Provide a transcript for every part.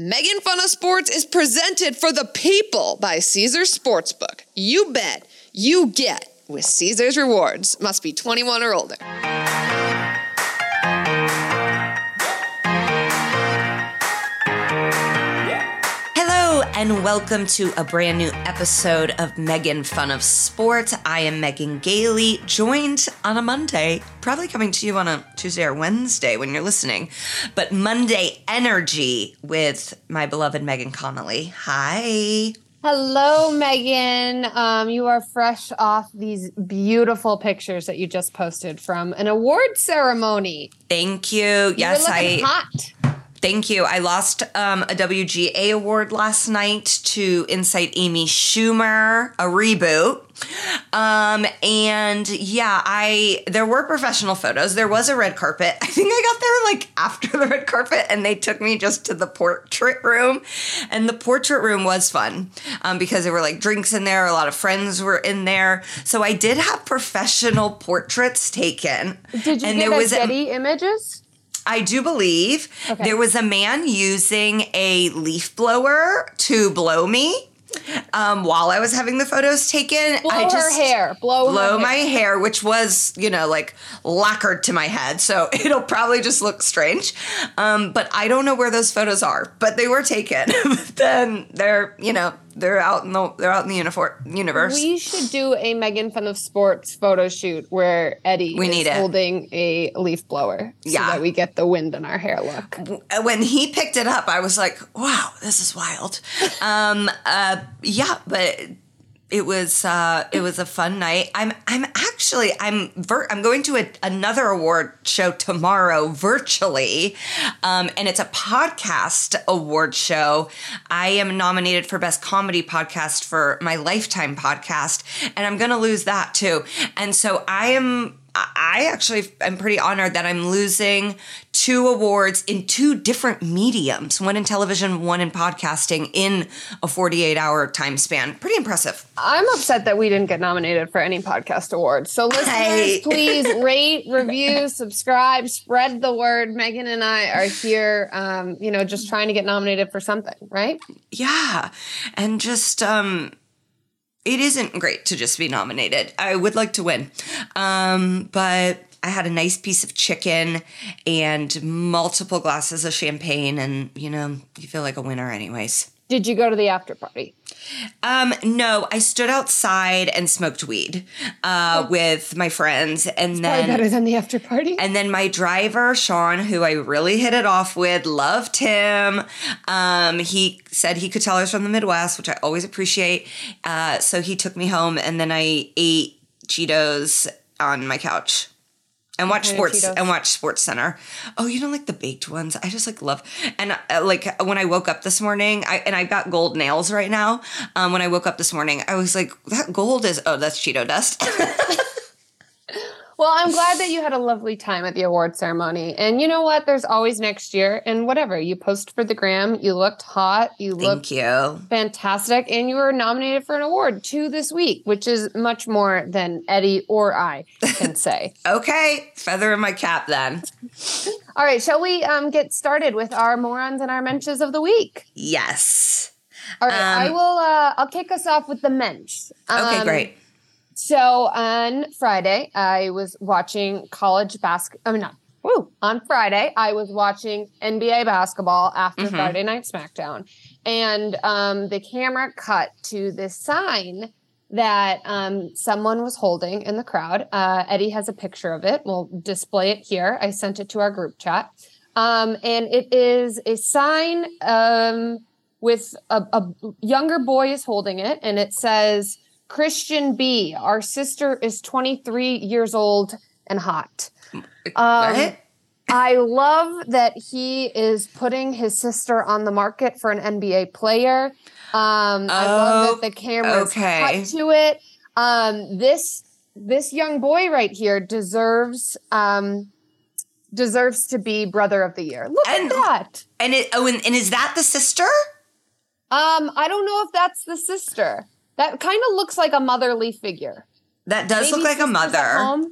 Megan Fun of Sports is presented for the people by Caesars Sportsbook. You bet, you get with Caesars Rewards. Must be 21 or older. And welcome to a brand new episode of Megan Fun of Sport. I am Megan Gailey, joined on a Monday, probably coming to you on a Tuesday or Wednesday when you're listening, but Monday energy with my beloved Megan Connolly. Hi. Hello, Megan. Um, you are fresh off these beautiful pictures that you just posted from an award ceremony. Thank you. Yes, You're looking I. hot. Thank you. I lost um, a WGA award last night to Inside Amy Schumer, a reboot. Um, and yeah, I there were professional photos. There was a red carpet. I think I got there like after the red carpet, and they took me just to the portrait room. And the portrait room was fun um, because there were like drinks in there. A lot of friends were in there, so I did have professional portraits taken. Did you and get there was Getty images? I do believe Okay. there was a man using a leaf blower to blow me um, while I was having the photos taken. Blow I her hair. Blow, blow my hair. hair, which was, you know, like lacquered to my head. So it'll probably just look strange. Um, but I don't know where those photos are, but they were taken. then they're, you know, they're out in the they're out in the uniform universe. We should do a Megan Fun of Sports photo shoot where Eddie We is need it. holding a leaf blower so Yeah. that we get the wind in our hair look. when he picked it up, I was like, "Wow, this is wild." um, uh, yeah, but it was uh, it was a fun night. I'm I'm actually I'm I'm going to a, another award show tomorrow virtually, um, and it's a podcast award show. I am nominated for best comedy podcast for my lifetime podcast, and I'm going to lose that too. And so I am I actually am pretty honored that I'm losing two awards in two different mediums, one in television, one in podcasting in a 48 hour time span. Pretty impressive. I'm upset that we didn't get nominated for any podcast awards. So, listeners, please rate, review, subscribe, spread the word. Megan and I are here, um, you know, just trying to get nominated for something, right? Yeah. And just, um, it isn't great to just be nominated. I would like to win. Um, but I had a nice piece of chicken and multiple glasses of champagne, and you know, you feel like a winner, anyways. Did you go to the after party? Um, no, I stood outside and smoked weed uh, with my friends, and Probably then better than the after party. and then my driver Sean, who I really hit it off with, loved him. Um, he said he could tell I was from the Midwest, which I always appreciate. Uh, so he took me home, and then I ate Cheetos on my couch. And watch sports Cheetos? and watch Sports Center. Oh, you don't like the baked ones? I just like love. And uh, like when I woke up this morning, I and I've got gold nails right now. Um, when I woke up this morning, I was like, that gold is oh, that's Cheeto dust. well, I'm glad that you had a lovely time at the award ceremony. And you know what? There's always next year. And whatever, you post for the gram, you looked hot, you looked Thank you. fantastic, and you were nominated for an award two this week, which is much more than Eddie or I can say. Okay, feather in my cap then. All right, shall we um, get started with our morons and our mentions of the week? Yes. All right, I Um, will. Uh, I'll kick us off with the mensch. Okay, Um, great. So on Friday, I was watching college basketball. I mean, not. Woo. On Friday, I was watching NBA basketball after Mhm. Friday Night SmackDown, and um, the camera cut to this sign that um, someone was holding in the crowd. Uh, Eddie has a picture of it. We'll display it here. I sent it to our group chat, um, and it is a sign um, with a, a younger boy is holding it, and it says. Christian B, our sister is 23 years old and hot. Um. I love that he is putting his sister on the market for an NBA player. Um, I love that the camera's okay. cut to it. Um, this this young boy right here deserves um, deserves to be brother of the year. Look And- at that. And it oh, and, and is that the sister? Um, I don't know if that's the sister. That kind of looks like a motherly figure. That does look like a mother.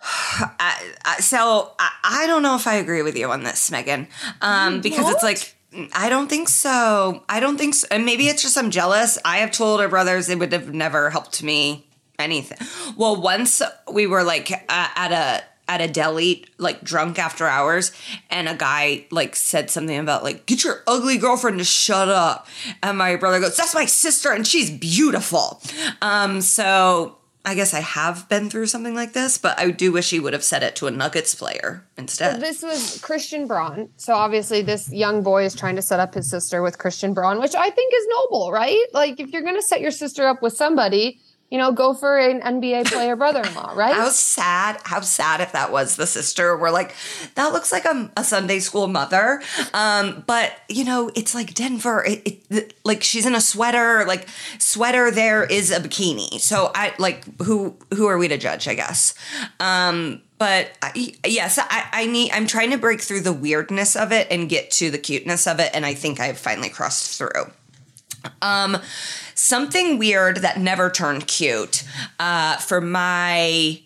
I, I, so I, I don't know if I agree with you on this, Megan, um, because it's like I don't think so. I don't think so. And maybe it's just I'm jealous. I have two older brothers. They would have never helped me anything. Well, once we were like uh, at a at a deli, like drunk after hours, and a guy like said something about like get your ugly girlfriend to shut up, and my brother goes, "That's my sister, and she's beautiful." Um, so I guess I have been through something like this, but I do wish he would have said it to a Nuggets player instead. This was Christian Braun. So obviously, this young boy is trying to set up his sister with Christian Braun, which I think is noble, right? Like, if you're going to set your sister up with somebody, you know, go for an NBA player brother-in-law, right? How sad, how sad if that was the sister. We're like, that looks like a, a Sunday school mother. Um, but you know, it's like Denver. It, it, like she's in a sweater. Like sweater, there is a bikini. So I like who who are we to judge? I guess. Um, but I, yes, I, I need. I'm trying to break through the weirdness of it and get to the cuteness of it, and I think I've finally crossed through. Um, something weird that never turned cute uh, for my.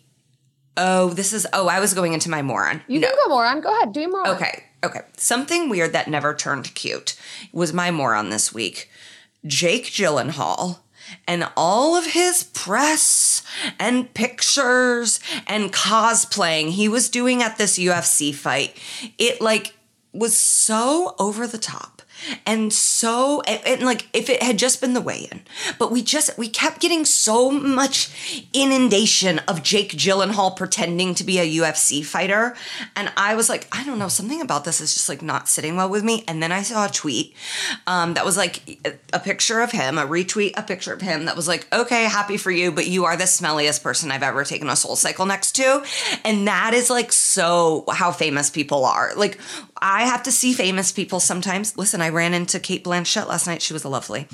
Oh, this is. Oh, I was going into my moron. you can go moron. Go ahead, do your moron. Okay, okay. Something weird that never turned cute was my moron this week. Jake Gyllenhaal and all of his press and pictures and cosplaying he was doing at this UFC fight. It like was so over the top and so and, like if it had just been the weigh-in but we just we kept getting so much inundation of jake gyllenhaal pretending to be a ufc fighter. And i was like i don't know something about this is just like not sitting well with me. And then i saw a tweet um, that was like a picture of him a retweet a picture of him that was like okay happy for you but you are the smelliest person i've ever taken a soul cycle next to. And that is like so how famous people are. Like I have to see famous people sometimes. Listen, I ran into Cate Blanchett last night. She was lovely.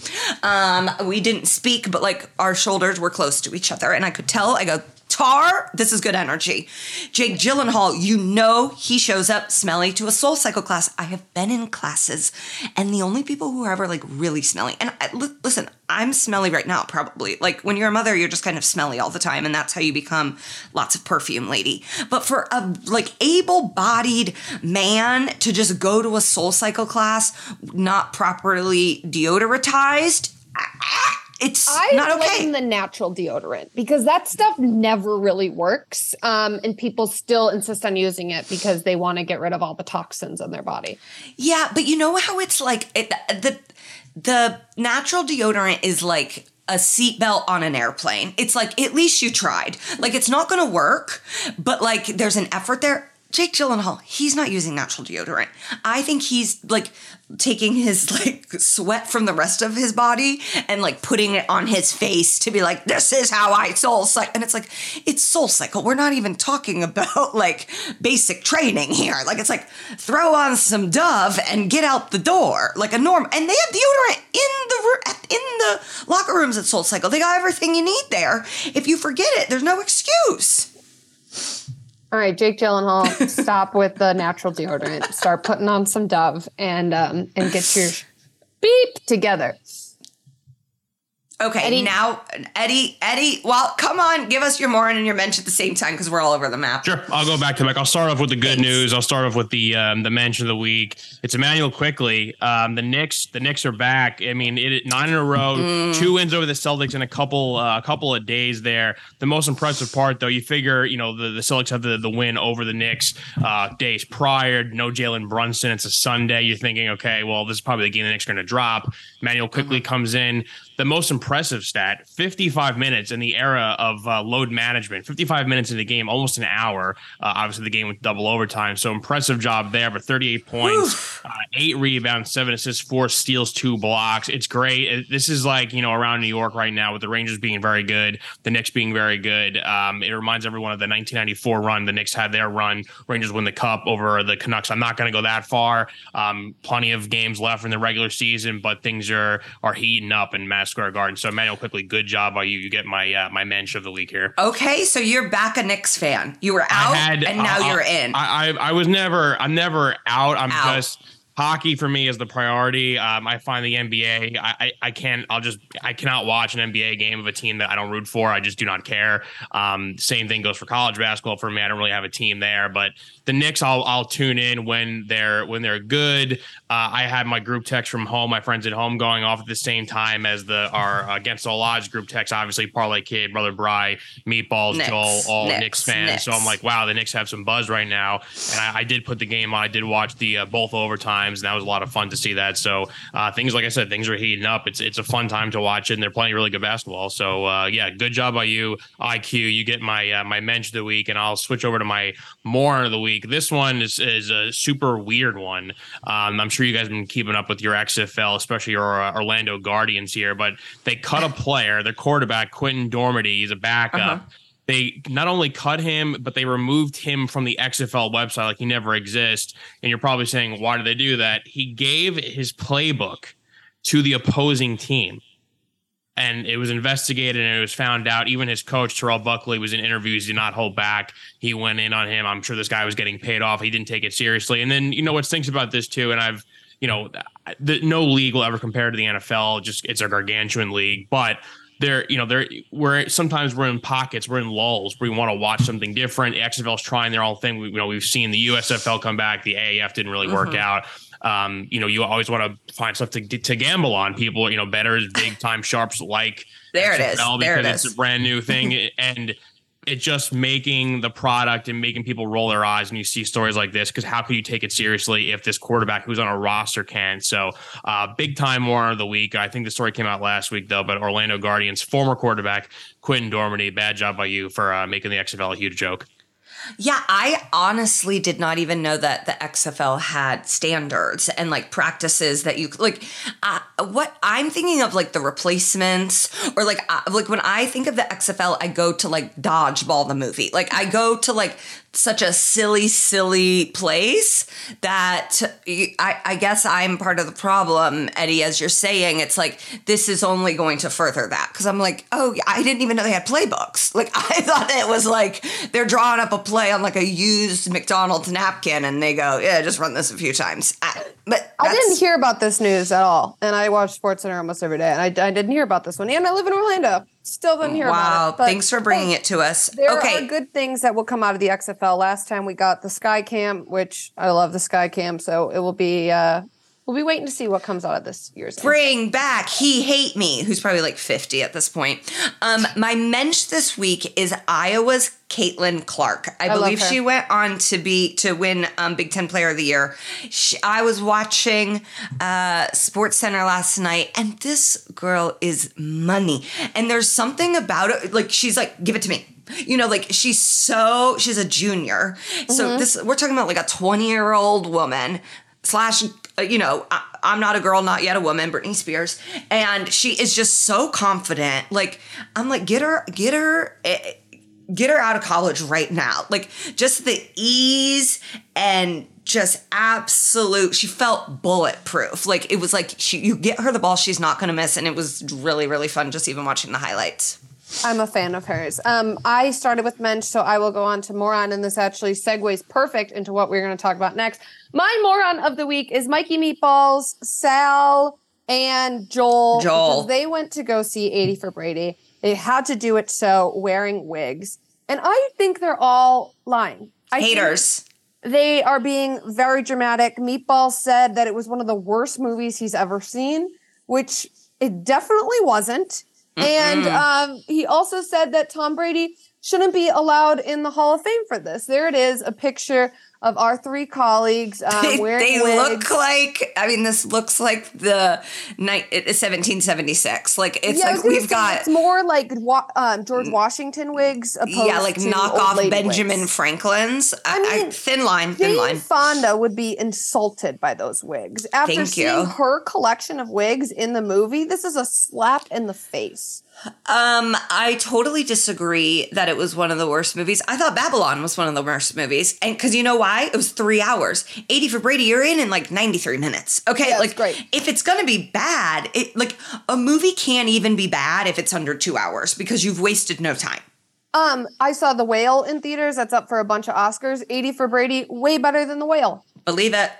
Um, we didn't speak, but like our shoulders were close to each other, and I could tell. I go, Tar, this is good energy. Jake Gyllenhaal, you know he shows up smelly to a soul cycle class. I have been in classes, and the only people who are ever like really smelly, and I, l- listen, I'm smelly right now, probably. Like when you're a mother, you're just kind of smelly all the time, and that's how you become lots of perfume lady. But for a like able bodied man to just go to a soul cycle class not properly deodoratized, it's I not okay. the natural deodorant because that stuff never really works, um, and people still insist on using it because they want to get rid of all the toxins in their body. Yeah, but you know how it's like it, the the natural deodorant is like a seatbelt on an airplane. It's like at least you tried. Like it's not going to work, but like there's an effort there. Jake Gyllenhaal, he's not using natural deodorant. I think he's like taking his like sweat from the rest of his body and like putting it on his face to be like, this is how I soul cycle. And it's like, it's soul cycle. We're not even talking about like basic training here. Like it's like throw on some Dove and get out the door like a norm. And they have deodorant in the in the locker rooms at Soul Cycle. They got everything you need there. If you forget it, there's no excuse. All right, Jake Gyllenhaal, stop with the natural deodorant. Start putting on some Dove and um, and get your beep together. Okay, Eddie- now Eddie, Eddie, well, come on, give us your moron and your mention at the same time because we're all over the map. Sure, I'll go back to Mike. I'll start off with the good Thanks. news. I'll start off with the um, the mention of the week. It's Immanuel Quickley. Um, the Knicks, the Knicks are back. I mean, it nine in a row, Mm. two wins over the Celtics in a couple uh, a couple of days there. The most impressive part, though, you figure you know the, the Celtics have the, the win over the Knicks uh, days prior. No Jalen Brunson. It's a Sunday. You're thinking, okay, well, this is probably the game the Knicks are going to drop. Immanuel Quickley Mm-hmm. comes in. The most impressive stat: 55 minutes in the era of uh, load management. 55 minutes in the game, almost an hour. Uh, obviously, the game with double overtime. So impressive job there. But 38 points, uh, eight rebounds, seven assists, four steals, two blocks. It's great. It- this is like you know around New York right now with the Rangers being very good, the Knicks being very good. Um, it reminds everyone of the 1994 run. The Knicks had their run. Rangers win the cup over the Canucks. I'm not going to go that far. Um, plenty of games left in the regular season, but things are are heating up in Madison Square Garden. So Immanuel, Quickley, good job by you. You get my uh, my mention of the week here. Okay, so you're back a Knicks fan. You were out, and now I- you're in. I, I I was never I'm never out. I'm Out. just hockey for me is the priority. Um, I find the NBA, I, I, I can't, I'll just, I cannot watch an NBA game of a team that I don't root for. I just do not care. Um, same thing goes for college basketball for me. I don't really have a team there, but the Knicks, I'll, I'll tune in when they're, when they're good. Uh, I had my group text from home, my friends at home going off at the same time as the, our against all odds group text, obviously Parlay Kid, Brother Bry, Meatballs, Knicks, Joel, all Knicks, Knicks, fans. Knicks. So I'm like, wow, the Knicks have some buzz right now. And I, I did put the game on. I did watch the uh, both overtimes, and that was a lot of fun to see that. So uh, things, like I said, things are heating up. It's it's a fun time to watch it, and they're playing really good basketball. So uh, yeah, good job by you, IQ. You get my uh, my mensch of the week, and I'll switch over to my moron of the week. This one is is a super weird one. Um, I'm sure you guys have been keeping up with your XFL, especially your uh, Orlando Guardians here, but they cut a player, their quarterback Quinten Dormady. He's a backup Uh-huh. They not only cut him, but they removed him from the XFL website like he never exists. And you're probably saying, why did they do that? He gave his playbook to the opposing team. And it was investigated and it was found out. Even his coach, Terrell Buckley, was in interviews, did not hold back. He went in on him. I'm sure this guy was getting paid off. He didn't take it seriously. And then, you know, what stinks about this too, and I've, you know, the, no league will ever compare to the NFL. Just it's a gargantuan league, but there, you know, there we're sometimes we're in pockets, we're in lulls. We want to watch something different. XFL's trying their own thing. We, you know, we've seen the USFL come back. The AAF didn't really work out. Um, you know, you always want to find stuff to to gamble on. People, you know, bettors, big time sharps like There it is. XFL There it because it's a brand new thing and it's just making the product and making people roll their eyes when you see stories like this because how could you take it seriously if this quarterback who's on a roster can? So uh, big time warner of the week. I think the story came out last week though but orlando guardians former quarterback quinten dormady bad job by you for uh, making the xfl a huge joke Yeah, I honestly did not even know that the XFL had standards and like practices that you like. Uh, what I'm thinking of, like the replacements, or like uh, like when I think of the XFL, I go to like Dodgeball the movie. Like I go to like such a silly, silly place that I, I guess I'm part of the problem, Eddie. As you're saying, it's like this is only going to further that because I'm like, oh, I didn't even know they had playbooks. Like I thought it was like they're drawing up a play on like a used McDonald's napkin, and they go, yeah, just run this a few times. I, but I didn't hear about this news at all, and I watch Sports Center almost every day, and I, I didn't hear about this one. And I live in Orlando, still didn't hear Wow, about it. but thanks for bringing hey, it to us. There okay, are good things that will come out of the XFL. Last time we got the Sky Cam, which I love the Sky Cam, so it will be. Uh, we'll be waiting to see what comes out of this year's. bring back he hate me who's probably like 50 at this point. Um my mensch this week is iowa's caitlin clark. I, love believe she went on to be to win um, big 10 player of the year. She, i was watching uh sports center last night and this girl is money. And there's something about it like she's like give it to me. You know like she's so she's a junior. So this we're talking about like a 20 year old woman slash you know I, i'm not a girl not yet a woman britney spears. And she is just so confident. Like i'm like get her get her eh, get her out of college right now. Like just the ease and just absolute she felt bulletproof. Like it was like she you get her the ball she's not going to miss. And it was really really fun just even watching the highlights I'm a fan of hers. Um, I started with mensch, so I will go on to moron, and this actually segues perfect into what we're going to talk about next. My moron of the week is Mikey Meatballs, Sal, and Joel. Joel. They went to go see 80 for Brady. They had to do it so wearing wigs. And I think they're all lying. I haters they are being very dramatic. Meatball said that it was one of the worst movies he's ever seen, which it definitely wasn't. And um, he also said that Tom Brady shouldn't be allowed in the Hall of Fame for this. There it is, a picture of our three colleagues um, they, they look like i mean this looks like the night 1776 like it's Yeah, like we've got it's more like um, George Washington wigs. Opposed yeah like to knock off benjamin wigs. franklin's I, I mean, thin line thin Jane line Fonda would be insulted by those wigs. After Thank seeing you. her collection of wigs in the movie, this is a slap in the face. Um, I totally disagree that it was one of the worst movies. I thought Babylon was one of the worst movies, and because you know why? It was three hours. Eighty for Brady, you're in in like ninety three minutes. Okay, Yeah, like great. if it's gonna be bad, it like a movie can't even be bad if it's under two hours because you've wasted no time. Um, I saw The Whale in theaters. That's up for a bunch of Oscars. 80 for Brady, way better than The Whale. Believe it.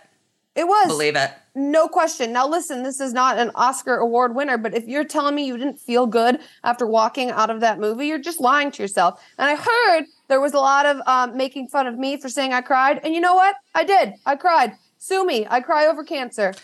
It was. Believe it. No question. Now, listen, this is not an Oscar award winner, but if you're telling me you didn't feel good after walking out of that movie, you're just lying to yourself. And I heard there was a lot of um, making fun of me for saying I cried. And you know what? I did. I cried. Sue me. I cry over cancer.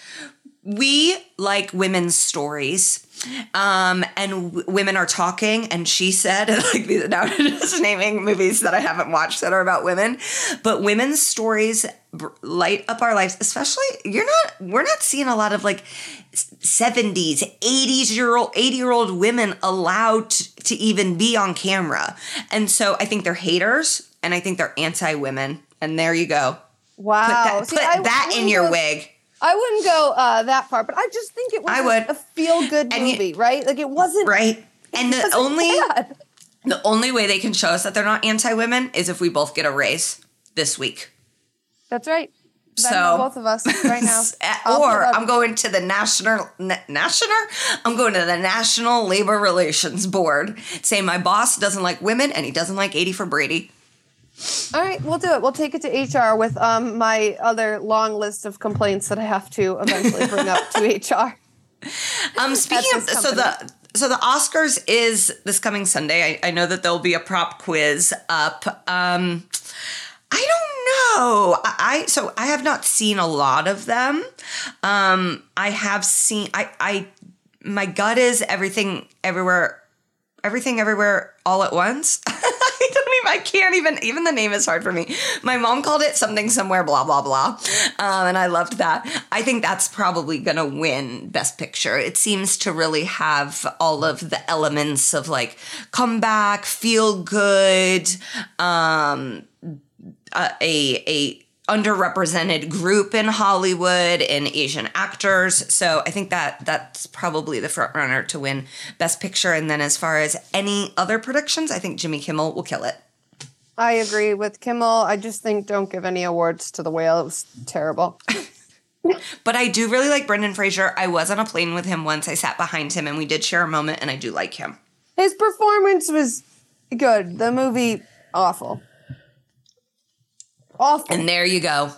We like women's stories. Um, and w- women are talking, and she said, like these now just naming movies that I haven't watched that are about women, but women's stories br- light up our lives. Especially, you're not, we're not seeing a lot of like 70s, 80s year old, 80 year old women allowed to, even be on camera. And so I think they're haters, and I think they're anti women. And there you go. Wow. Put that, See, put I that in your wig. I wouldn't go uh, that far, but I just think it was I would. a feel good And you- movie, right? Like it wasn't Right. And the only bad. the only way they can show us that they're not anti-women is if we both get a raise this week. That's right. So- So both of us right now. Uh, or I'm going to the national na- national I'm going to the National Labor Relations Board saying my boss doesn't like women and he doesn't like 80 for Brady. All right, we'll do it. We'll take it to HR with um my other long list of complaints that I have to eventually bring up to HR. Um, speaking of, so the so the Oscars is this coming Sunday. I, I know that there'll be a prop quiz up. Um, I don't know. I, I so I have not seen a lot of them. Um, I have seen. I I my gut is everything everywhere, everything everywhere all at once. I. I can't even. Even the name is hard for me. My mom called it something somewhere. Blah blah blah, um, and I loved that. I think that's probably gonna win Best Picture. It seems to really have all of the elements of like comeback, feel good, um, a a, underrepresented group in Hollywood and Asian actors. So I think that that's probably the front runner to win Best Picture. And then as far as any other predictions, I think Jimmy Kimmel will kill it. I agree with Kimmel. I just think don't give any awards to the whale. It was terrible. But I do really like Brendan Fraser. I was on a plane with him once. I sat behind him and we did share a moment, and I do like him. His performance was good. The movie awful. Awful. And there you go.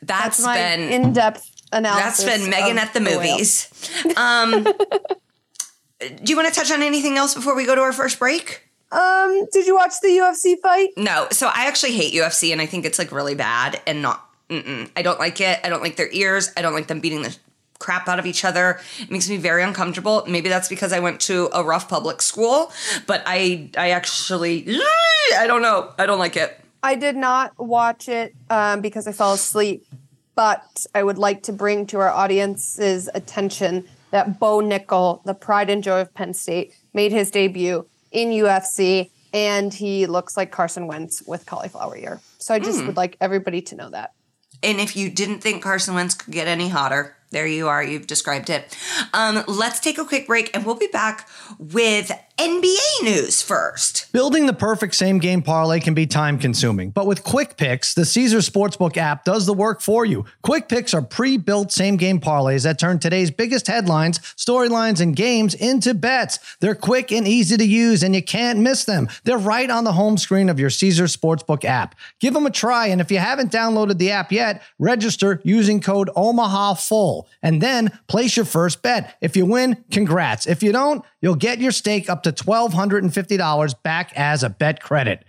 That's that's my been in-depth analysis. That's been Megan at the Whale. movies. Um, do you want to touch on anything else before we go to our first break? Um, did you watch the UFC fight? No, so I actually hate UFC and I think it's like really bad and not. Mm-mm. I don't like it. I don't like their ears. I don't like them beating the crap out of each other. It makes me very uncomfortable. Maybe that's because I went to a rough public school, but I I actually I don't know. I don't like it. I did not watch it um, because I fell asleep, but I would like to bring to our audience's attention that Bo Nickal, the pride and joy of Penn State, made his debut in UFC, and he looks like Carson Wentz with cauliflower ear. So I just would like everybody to know that. And if you didn't think Carson Wentz could get any hotter, there you are. You've described it. Um, let's take a quick break and we'll be back with NBA news first. Building the perfect same game parlay can be time consuming, but with Quick Picks, the Caesars Sportsbook app does the work for you. Quick Picks are pre built same game parlays that turn today's biggest headlines, storylines, and games into bets. They're quick and easy to use, and you can't miss them. They're right on the home screen of your Caesars Sportsbook app. Give them a try, and if you haven't downloaded the app yet, register using code OMAHA-FULL and then place your first bet. If you win, congrats. If you don't, you'll get your stake up to $1,250 back as a bet credit.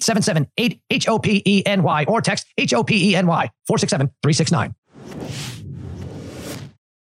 877 8 H O P E N Y or text H O P E N Y 467 369.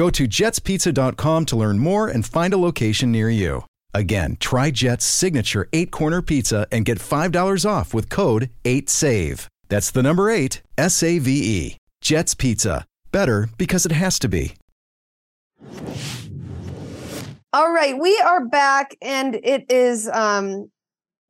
Go to jetspizza.com to learn more and find a location near you. Again, try Jet's signature eight corner pizza and get $5 off with code 8SAVE. That's the number eight, S A V E. Jet's Pizza. Better because it has to be. All right, we are back, and it is um,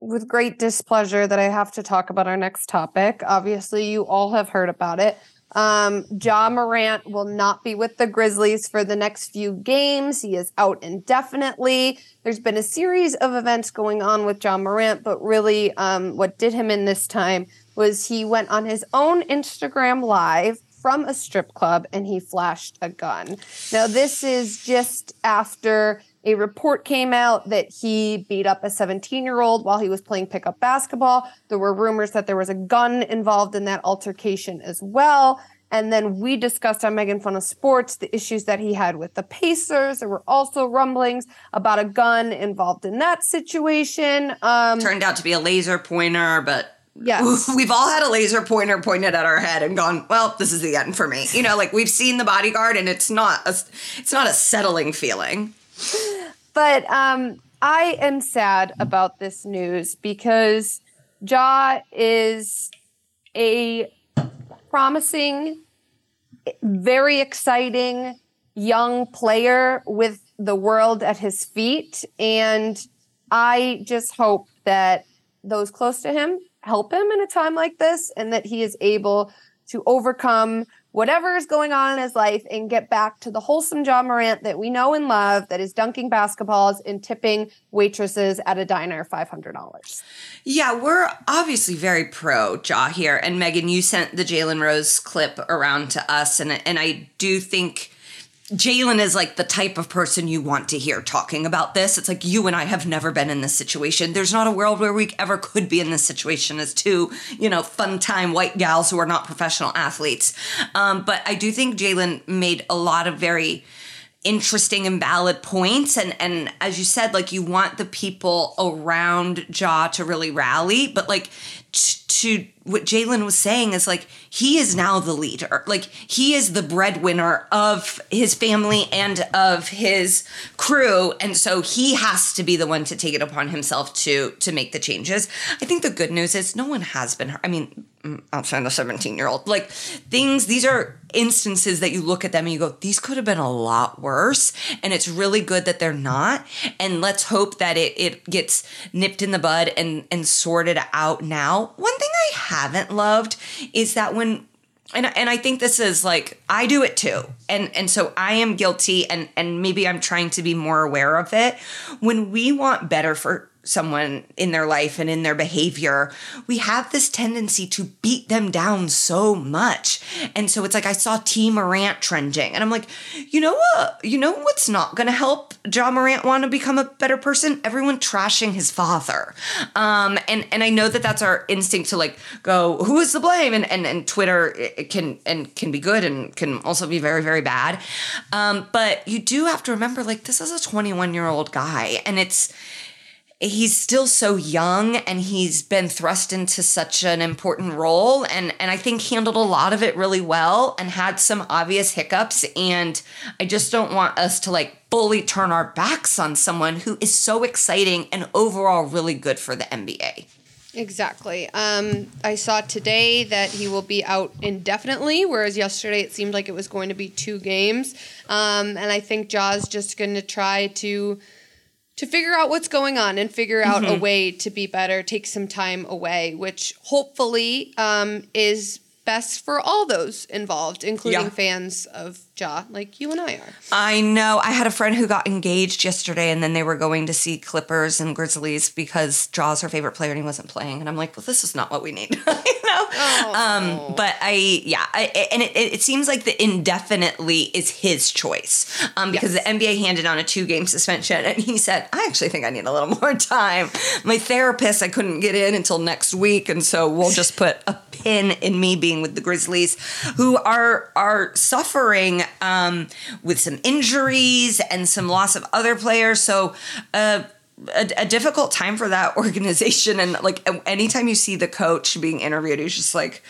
with great displeasure that I have to talk about our next topic. Obviously, you all have heard about it. Um, Ja Morant will not be with the Grizzlies for the next few games. He is out indefinitely. There's been a series of events going on with Ja Morant, but really, um, what did him in this time was he went on his own Instagram live from a strip club and he flashed a gun. Now, this is just after a report came out that he beat up a 17 year old while he was playing pickup basketball. There were rumors that there was a gun involved in that altercation as well. And then we discussed on Megan Fun of Sports the issues that he had with the Pacers. There were also rumblings about a gun involved in that situation. Um, Turned out to be a laser pointer, but yes. we've all had a laser pointer pointed at our head and gone, well, this is the end for me. You know, like we've seen the bodyguard and it's not a, it's not a settling feeling. But um, I am sad about this news because Ja is a promising, very exciting young player with the world at his feet. And I just hope that those close to him help him in a time like this and that he is able to overcome whatever is going on in his life and get back to the wholesome Ja Morant that we know and love that is dunking basketballs and tipping waitresses at a diner $500. Yeah, we're obviously very pro Ja here. And Megan, you sent the Jalen Rose clip around to us. And, and I do think Jalen is like the type of person you want to hear talking about this. It's like you and I have never been in this situation. There's not a world where we ever could be in this situation as two, you know, fun time white gals who are not professional athletes. Um, but I do think Jalen made a lot of very interesting and valid points and and as you said like you want the people around Ja to really rally but like to what Jalen was saying is like he is now the leader. Like he is the breadwinner of his family and of his crew and so he has to be the one to take it upon himself to to make the changes. I think the good news is no one has been hurt. I mean mm, outside the 17 year old like things these are instances that you look at them and you go these could have been a lot worse and it's really good that they're not and let's hope that it, it gets nipped in the bud and and sorted out now one thing i haven't loved is that when and, and I think this is like I do it too. And and so I am guilty and and maybe I'm trying to be more aware of it. When we want better for someone in their life and in their behavior, we have this tendency to beat them down so much. And so it's like I saw Tee Morant trending, and I'm like, you know what? You know what's not going to help Ja Morant want to become a better person? Everyone trashing his father. Um, and and I know that that's our instinct to like go, who is the blame? And and and Twitter it can and can be good and can also be very very bad. Um, but you do have to remember, like this is a 21 year old guy, and it's he's still so young and he's been thrust into such an important role and and I think handled a lot of it really well and had some obvious hiccups and I just don't want us to like fully turn our backs on someone who is so exciting and overall really good for the NBA. Exactly. Um, I saw today that he will be out indefinitely, whereas yesterday it seemed like it was going to be two games. Um, and I think Ja's just going to try to to figure out what's going on and figure out a way to be better, take some time away, which hopefully um, is best for all those involved, including Yeah. fans of Ja, like you and I are. I know. I had a friend who got engaged yesterday, and then they were going to see Clippers and Grizzlies because Ja's her favorite player, and he wasn't playing. And I'm like, well, this is not what we need, you know. Um, but I, yeah, I, and it, it seems like the indefinitely is his choice um, because Yes. the NBA handed down a two game suspension, and he said, I actually think I need a little more time. My therapist, I couldn't get in until next week, and so we'll just put a pin in me being with the Grizzlies, who are are suffering um, with some injuries and some loss of other players. So. Uh, a, a difficult time for that organization and like anytime you see the coach being interviewed he's just like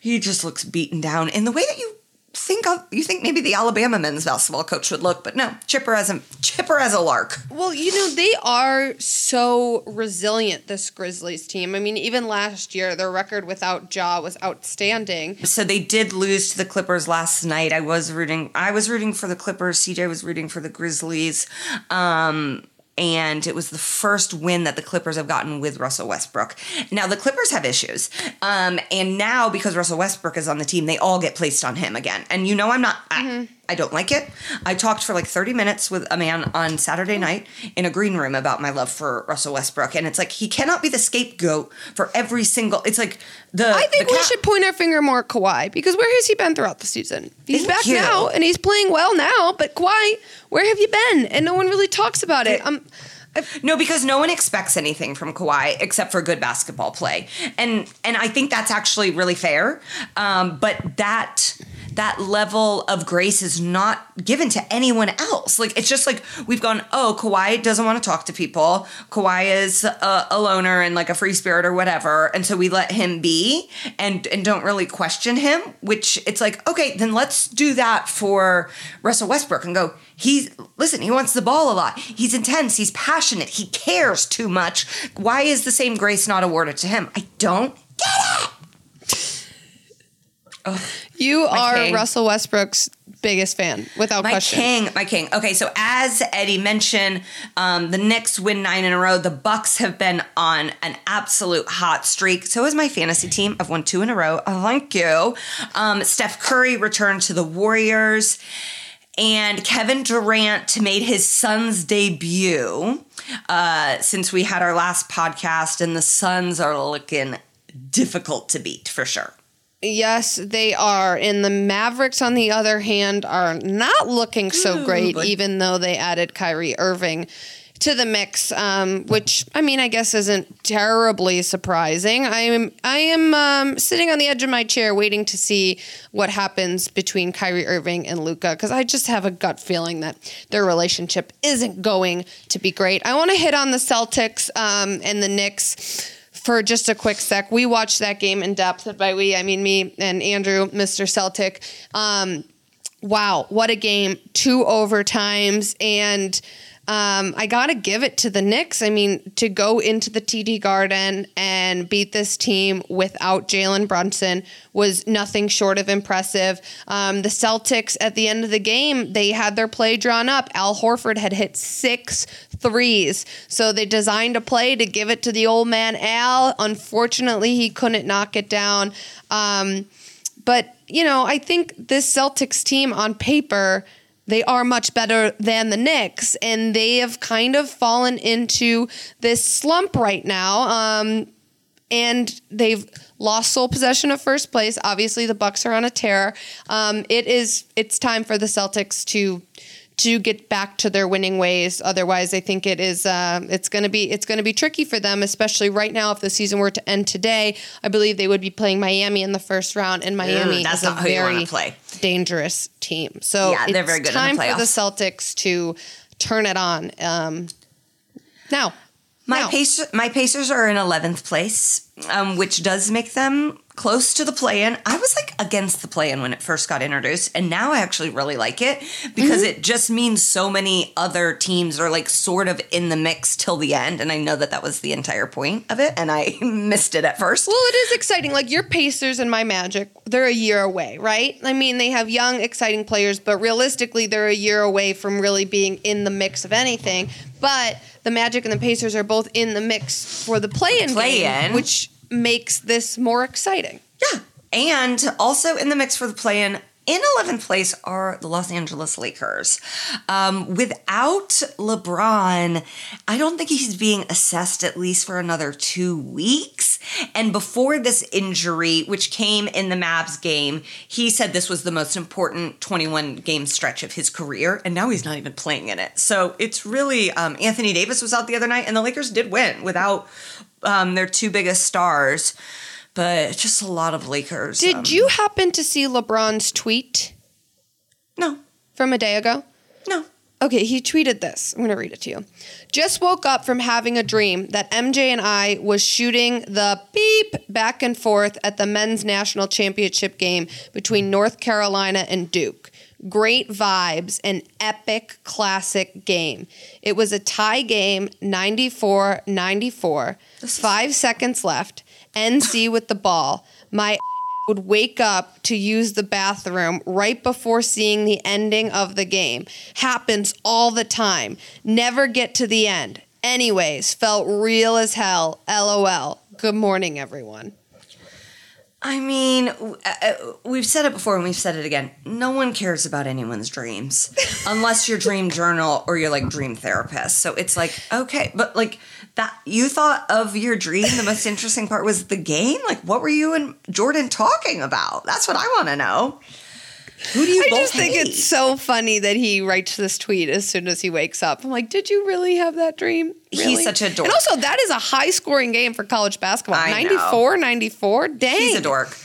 he just looks beaten down in the way that you think of you think maybe the Alabama men's basketball coach would look but no chipper as a chipper as a lark Well, you know, they are so resilient, this Grizzlies team. I mean, even last year, their record without Ja was outstanding. so they did lose to the Clippers last night. I was rooting. I was rooting for the Clippers. CJ was rooting for the Grizzlies. Um, and it was the first win that the Clippers have gotten with Russell Westbrook. Now the Clippers have issues, um, and now because Russell Westbrook is on the team, they all get placed on him again. And you know, I'm not. I, I don't like it. I talked for like 30 minutes with a man on Saturday night in a green room about my love for Russell Westbrook, and it's like he cannot be the scapegoat for every single. It's like the. I think the we ca- should point our finger more at Kawhi because where has he been throughout the season? He's Thank back you. now and he's playing well now, but Kawhi, where have you been? And no one really talks about it. Um, No, because no one expects anything from Kawhi except for good basketball play, and and I think that's actually really fair. Um, but that that level of grace is not given to anyone else. Like it's just like we've gone. Oh, Kawhi doesn't want to talk to people. Kawhi is a, a loner and like a free spirit or whatever, and so we let him be and and don't really question him. Which it's like okay, then let's do that for Russell Westbrook and go. He's listen, he wants the ball a lot. He's intense, he's passionate, he cares too much. Why is the same grace not awarded to him? I don't get it. You are king. Russell Westbrook's biggest fan, without question. My question. king, my king. Okay, so as Eddie mentioned, um, the Knicks win nine in a row. The Bucks have been on an absolute hot streak. So is my fantasy team. I've won two in a row. Oh, thank you. Um, Steph Curry returned to the Warriors. And Kevin Durant made his Suns debut uh, since we had our last podcast, and the Suns are looking difficult to beat for sure. Yes, they are. And the Mavericks, on the other hand, are not looking so great, even though they added Kyrie Irving to the mix, um, which I mean, I guess isn't terribly surprising. I am I am um, sitting on the edge of my chair, waiting to see what happens between Kyrie Irving and Luka, because I just have a gut feeling that their relationship isn't going to be great. I want to hit on the Celtics um, and the Knicks for just a quick sec. We watched that game in depth. By we, I mean me and Andrew, Mr. Celtic. Um, wow, what a game! Two overtimes, and um, I got to give it to the Knicks. I mean, to go into the TD Garden and beat this team without Jalen Brunson was nothing short of impressive. Um, the Celtics at the end of the game, they had their play drawn up. Al Horford had hit six threes. So they designed a play to give it to the old man Al. Unfortunately, he couldn't knock it down. Um, but, you know, I think this Celtics team on paper, they are much better than the Knicks, and they have kind of fallen into this slump right now. Um, and they've lost sole possession of first place. Obviously, the Bucks are on a tear. Um, it is it's time for the Celtics to to get back to their winning ways. Otherwise, I think it is uh, it's going to be it's going to be tricky for them, especially right now. If the season were to end today, I believe they would be playing Miami in the first round, and Miami that's is a not who you wanna very play. dangerous team. So Yeah, they're it's very good in the time for the. Celtics to turn it on. Um, now, My now. Pacers, my Pacers are in eleventh place, um, which does make them close to the play-in. I was like against the play-in when it first got introduced, and now I actually really like it because Mm-hmm. it just means so many other teams are like sort of in the mix till the end. And I know that that was the entire point of it, and I missed it at first. Well, it is exciting. Like your Pacers and my Magic, they're a year away, right? I mean, they have young, exciting players, but realistically, they're a year away from really being in the mix of anything. But the Magic and the Pacers are both in the mix for the play-in, Play-in. game, which makes this more exciting. Yeah. And also in the mix for the play-in, in 11th place are the Los Angeles Lakers. Um, without LeBron, I don't think he's being assessed at least for another two weeks. And before this injury, which came in the Mavs game, he said this was the most important 21 game stretch of his career. And now he's not even playing in it. So it's really, um, Anthony Davis was out the other night, and the Lakers did win without um, their two biggest stars but just a lot of Lakers. Did um, you happen to see LeBron's tweet No, from a day ago? no. Okay, he tweeted this. I'm going to read it to you. Just woke up from having a dream that MJ and I was shooting the beep back and forth at the men's national championship game between North Carolina and Duke. Great vibes, an epic classic game. It was a tie game, 94 94. Five seconds left. NC with the ball. My would wake up to use the bathroom right before seeing the ending of the game. Happens all the time. Never get to the end. Anyways, felt real as hell. LOL. Good morning, everyone. I mean, uh, uh, we've said it before and we've said it again. No one cares about anyone's dreams unless you're dream journal or you're like dream therapist. So it's like, okay, but like that, you thought of your dream. The most interesting part was the game. Like, what were you and Jordan talking about? That's what I want to know. Who do you I just think it's so funny that he writes this tweet as soon as he wakes up. I'm like, did you really have that dream? He's such a dork. And also, that is a high scoring game for college basketball. I know. 94, 94. Dang. He's a dork.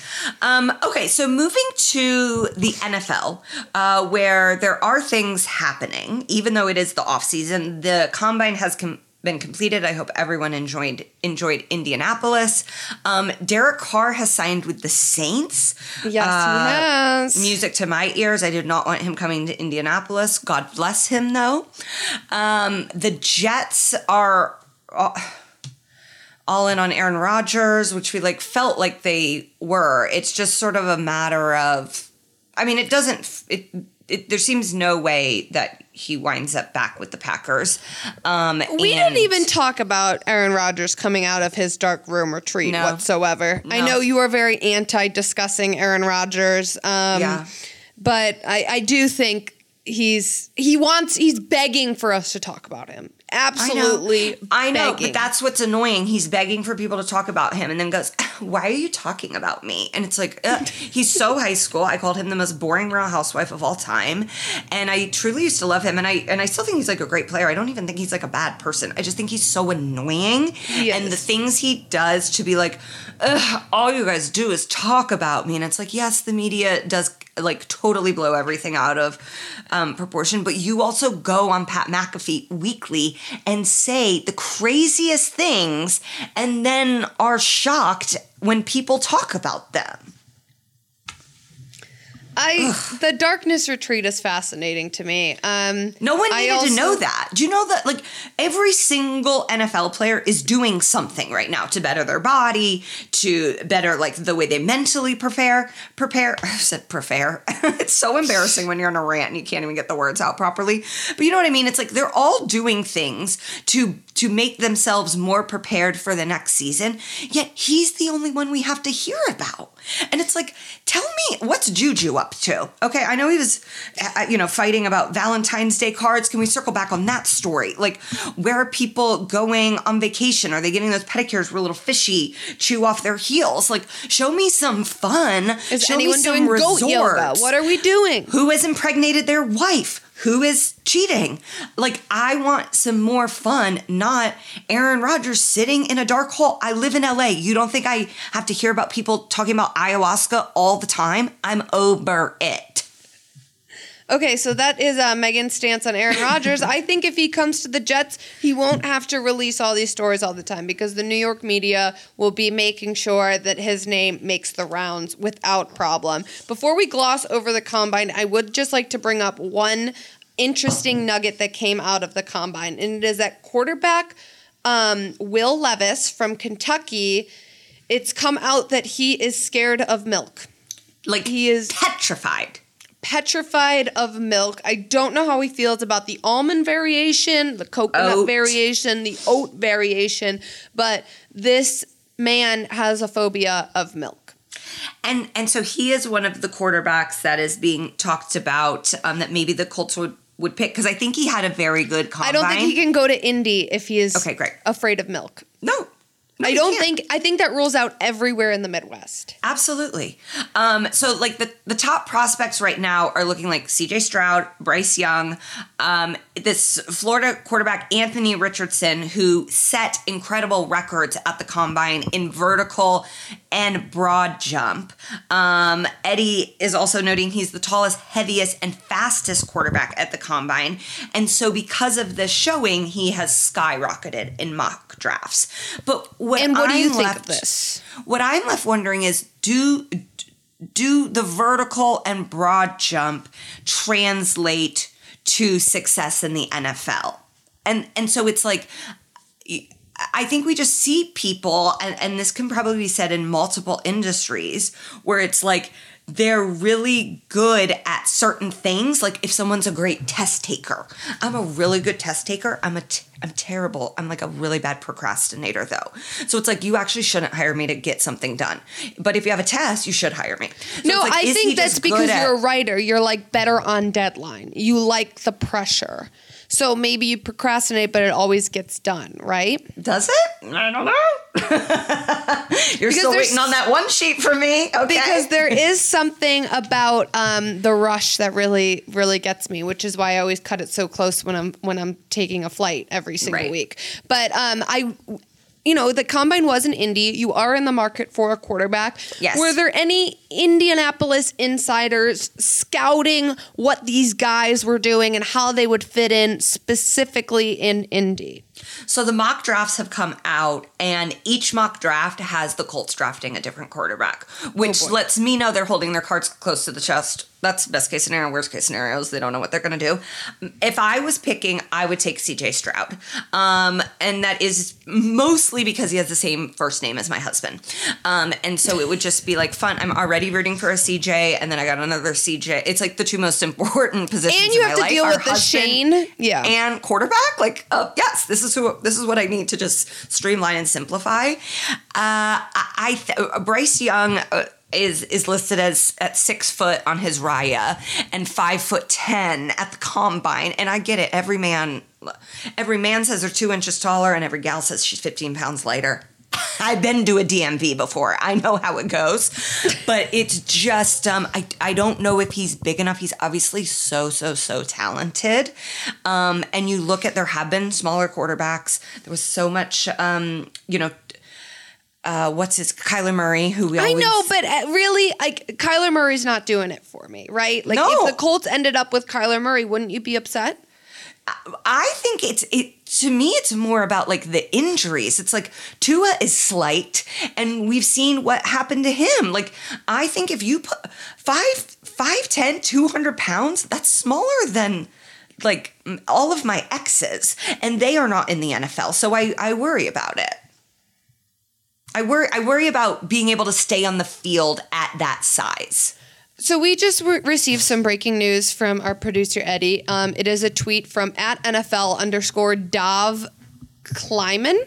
Um, okay, so moving to the NFL, uh, where there are things happening, even though it is the off season. The combine has com- been completed. I hope everyone enjoyed enjoyed Indianapolis. Um, Derek Carr has signed with the Saints. Yes, Uh, has. Music to my ears. I did not want him coming to Indianapolis. God bless him, though. Um, the Jets are. Uh, all in on Aaron Rodgers, which we like felt like they were. It's just sort of a matter of, I mean, it doesn't. It, it there seems no way that he winds up back with the Packers. Um, We didn't even talk about Aaron Rodgers coming out of his dark room retreat No. whatsoever. I know you are very anti discussing Aaron Rodgers. Um, Yeah. But I, I do think he's he wants he's begging for us to talk about him. Absolutely. I know, begging. but that's what's annoying. He's begging for people to talk about him and then goes, Why are you talking about me? And it's like, ugh. he's so high school. I called him the most boring real housewife of all time. And I truly used to love him. And I and I still think he's like a great player. I don't even think he's like a bad person. I just think he's so annoying. He And the things he does to be like, ugh, all you guys do is talk about me. And it's like, yes, the media does like totally blow everything out of um, proportion, but you also go on Pat McAfee weekly and say the craziest things and then are shocked when people talk about them. I the darkness retreat is fascinating to me. Um No one needed to know that. Do you know that like every single NFL player is doing something right now to better their body, to better like the way they mentally prepare, prepare, I said prepare. it's so embarrassing when you're in a rant and you can't even get the words out properly. But you know what I mean? It's like they're all doing things to to make themselves more prepared for the next season. Yet he's the only one we have to hear about. And it's like, tell me what's Juju up to? Okay, I know he was, uh, you know, fighting about Valentine's Day cards. Can we circle back on that story? Like, where are people going on vacation? Are they getting those pedicures where a little fishy chew off their heels? Like, show me some fun. is show me anyone some doing goat yoga? What are we doing? Who has impregnated their wife? Who is cheating? Like, I want some more fun, not Aaron Rodgers sitting in a dark hole. I live in LA. You don't think I have to hear about people talking about ayahuasca all the time? I'm over it. Okay, so that is uh, Megan's stance on Aaron Rodgers. I think if he comes to the Jets, he won't have to release all these stories all the time because the New York media will be making sure that his name makes the rounds without problem. Before we gloss over the combine, I would just like to bring up one interesting nugget that came out of the combine, and it is that quarterback um, Will Levis from Kentucky. It's come out that he is scared of milk. Like, He is petrified. Petrified of milk. I don't know how he feels about the almond variation, the coconut Oat. variation, the oat variation, but this man has a phobia of milk. And and so he is one of the quarterbacks that is being talked about um, that maybe the Colts would would pick because I think he had a very good combine. I don't think he can go to Indy if he is Okay, great. afraid of milk. No, No, I don't think I think that rules out everywhere in the Midwest. Absolutely. Um, so, like the the top prospects right now are looking like C.J. Stroud, Bryce Young, um, this Florida quarterback Anthony Richardson, who set incredible records at the combine in vertical and broad jump. Um, Eddie is also noting he's the tallest, heaviest, and fastest quarterback at the combine, and so because of this showing, he has skyrocketed in mock drafts. But what And what do you think left- of this? what I'm left wondering is do do the vertical and broad jump translate to success in the NFL? And and so it's like I think we just see people, and, and this can probably be said in multiple industries, where it's like they're really good at certain things. Like if someone's a great test taker, I'm a really good test taker. I'm a t- I'm terrible. I'm like a really bad procrastinator though. So it's like you actually shouldn't hire me to get something done. But if you have a test, you should hire me. So no, like, I think that's because at- you're a writer. You're like better on deadline. You like the pressure. So maybe you procrastinate, but it always gets done, right? Does it? I don't know. You're still waiting on that one sheet for me. Okay. Because there is something about um, the rush that really, really gets me, which is why I always cut it so close when I'm when I'm taking a flight every single Right. week. But um, I, you know, the combine was an Indy. You are in the market for a quarterback. Yes. Were there any Indianapolis insiders scouting what these guys were doing and how they would fit in specifically in Indy? So the mock drafts have come out, and each mock draft has the Colts drafting a different quarterback, which lets me know they're holding their cards close to the chest. That's best case scenario. Worst case scenarios, they don't know what they're going to do. If I was picking, I would take CJ Stroud, um, and that is mostly because he has the same first name as my husband, um, and so it would just be like fun. I'm already rooting for a CJ, and then I got another CJ. It's like the two most important positions. And you have to deal life, with the Shane. Yeah. and quarterback like uh, yes this is who this is what i need to just streamline and simplify uh, i, I th- bryce young uh, is is listed as at six foot on his raya and five foot ten at the combine and i get it every man every man says they're two inches taller and every gal says she's 15 pounds lighter I've been to a DMV before. I know how it goes, but it's just um, I I don't know if he's big enough. He's obviously so so so talented, um, and you look at there have been smaller quarterbacks. There was so much, um, you know. Uh, what's his Kyler Murray? Who we I always, know, but uh, really, like Kyler Murray's not doing it for me, right? Like No. if the Colts ended up with Kyler Murray, wouldn't you be upset? I think it's it to me it's more about like the injuries. It's like Tua is slight and we've seen what happened to him. Like I think if you put five, five, 10, 200 pounds, that's smaller than like all of my exes and they are not in the NFL. So I, I worry about it. I worry I worry about being able to stay on the field at that size. So we just re- received some breaking news from our producer Eddie. Um, it is a tweet from at NFL underscore Dov Kleiman.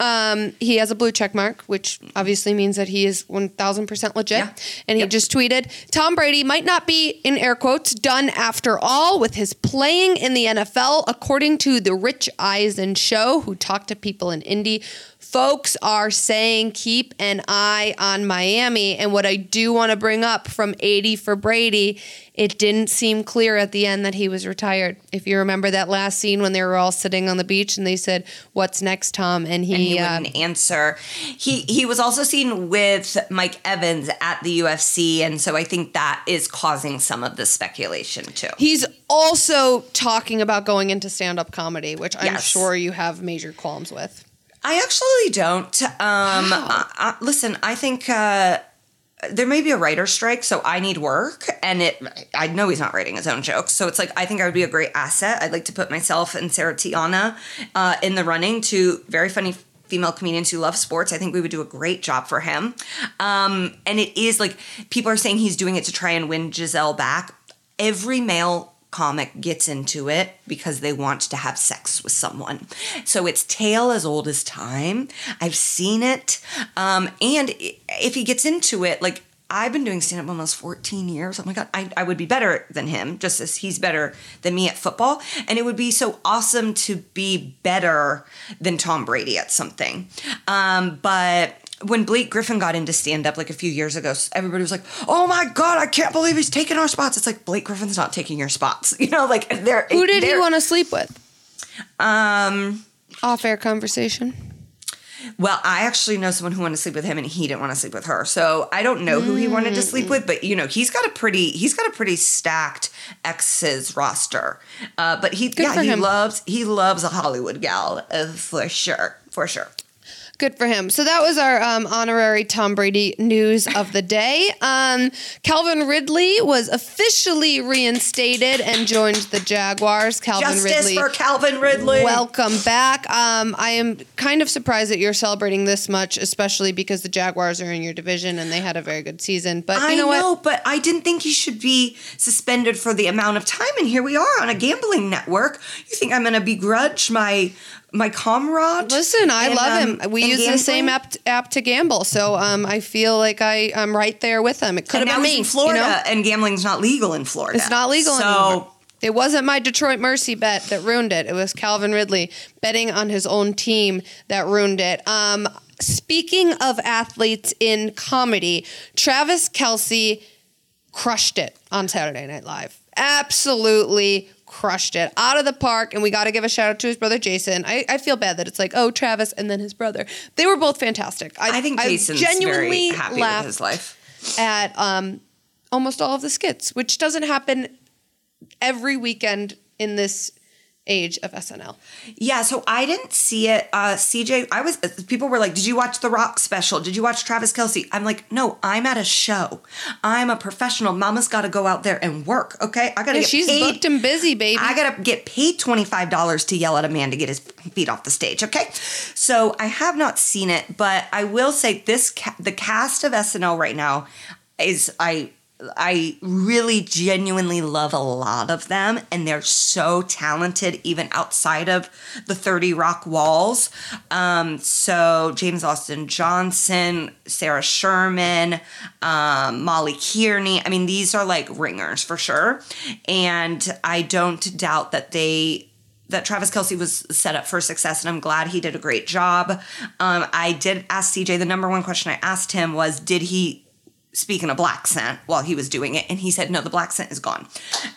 Um, he has a blue check mark, which obviously means that he is 1000% legit. Yeah. And he Yep. just tweeted Tom Brady might not be, in air quotes, done after all with his playing in the NFL, according to the Rich Eisen show, who talked to people in Indy. Folks are saying keep an eye on Miami. And what I do want to bring up from 80 for Brady, it didn't seem clear at the end that he was retired. If you remember that last scene when they were all sitting on the beach and they said, What's next, Tom? And he, and he uh, wouldn't answer. He he was also seen with Mike Evans at the UFC, and so I think that is causing some of the speculation too. He's also talking about going into stand up comedy, which I'm Yes. sure you have major qualms with. I actually don't. Um, I, I, listen, I think uh, there may be a writer's strike, so I need work, and it. I know he's not writing his own jokes, so it's like I think I would be a great asset. I'd like to put myself and Sarah Tiana uh, in the running to very funny female comedians who love sports. I think we would do a great job for him. Um, and it is like people are saying he's doing it to try and win Gisele back. Every male comic gets into it because they want to have sex with someone. So it's tale as old as time. I've seen it. Um, and if he gets into it, like I've been doing stand up almost 14 years. Oh my God, I, I would be better than him, just as he's better than me at football. And it would be so awesome to be better than Tom Brady at something. Um, but when Blake Griffin got into stand up like a few years ago, everybody was like, oh my God, I can't believe he's taking our spots. It's like Blake Griffin's not taking your spots. You know, like they're. Who did he they're- want to sleep with? Um, Off air conversation. Well, I actually know someone who wanted to sleep with him, and he didn't want to sleep with her. So I don't know who he wanted to sleep with, but you know, he's got a pretty he's got a pretty stacked exes roster. Uh, but he yeah he him. loves he loves a Hollywood gal uh, for sure for sure. Good for him. So that was our um, honorary Tom Brady news of the day. Um, Calvin Ridley was officially reinstated and joined the Jaguars. Calvin Justice Ridley. for Calvin Ridley. Welcome back. Um, I am kind of surprised that you're celebrating this much, especially because the Jaguars are in your division and they had a very good season. But I you know, know, but I didn't think he should be suspended for the amount of time. And here we are on a gambling network. You think I'm going to begrudge my my comrade? Listen, I in, love um, him. We use the same app, app to gamble, so um, I feel like I am right there with him. It could And have been me. in Florida, You know? and gambling's not legal in Florida. It's not legal so, anymore. It wasn't my Detroit Mercy bet that ruined it. It was Calvin Ridley betting on his own team that ruined it. Um, speaking of athletes in comedy, Travis Kelce crushed it on Saturday Night Live. Absolutely crushed it out of the park. And we got to give a shout out to his brother Jason. I, I feel bad that it's like, oh, Travis and then his brother. They were both fantastic. I think Jason's genuinely very happy laughed with his life. at um, almost all of the skits, which doesn't happen every weekend in this age of SNL. Yeah, so I didn't see it. Uh, CJ, I was. People were like, "Did you watch the Rock special? Did you watch Travis Kelce?" I'm like, "No, I'm at a show. I'm a professional. Mama's got to go out there and work. Okay, I got to Yeah, get she's paid. booked and busy, baby. I gotta get paid twenty five dollars to yell at a man to get his feet off the stage. Okay, so I have not seen it, but I will say this: ca- the cast of SNL right now is I. I really genuinely love a lot of them, and they're so talented, even outside of the 30 Rock walls. Um, so, James Austin Johnson, Sarah Sherman, um, Molly Kearney. I mean, these are like ringers for sure. And I don't doubt that they that Travis Kelce was set up for success, and I'm glad he did a great job. Um, I did ask CJ the number one question I asked him was, did he speak in a black scent while he was doing it? And he said, no, the black scent is gone.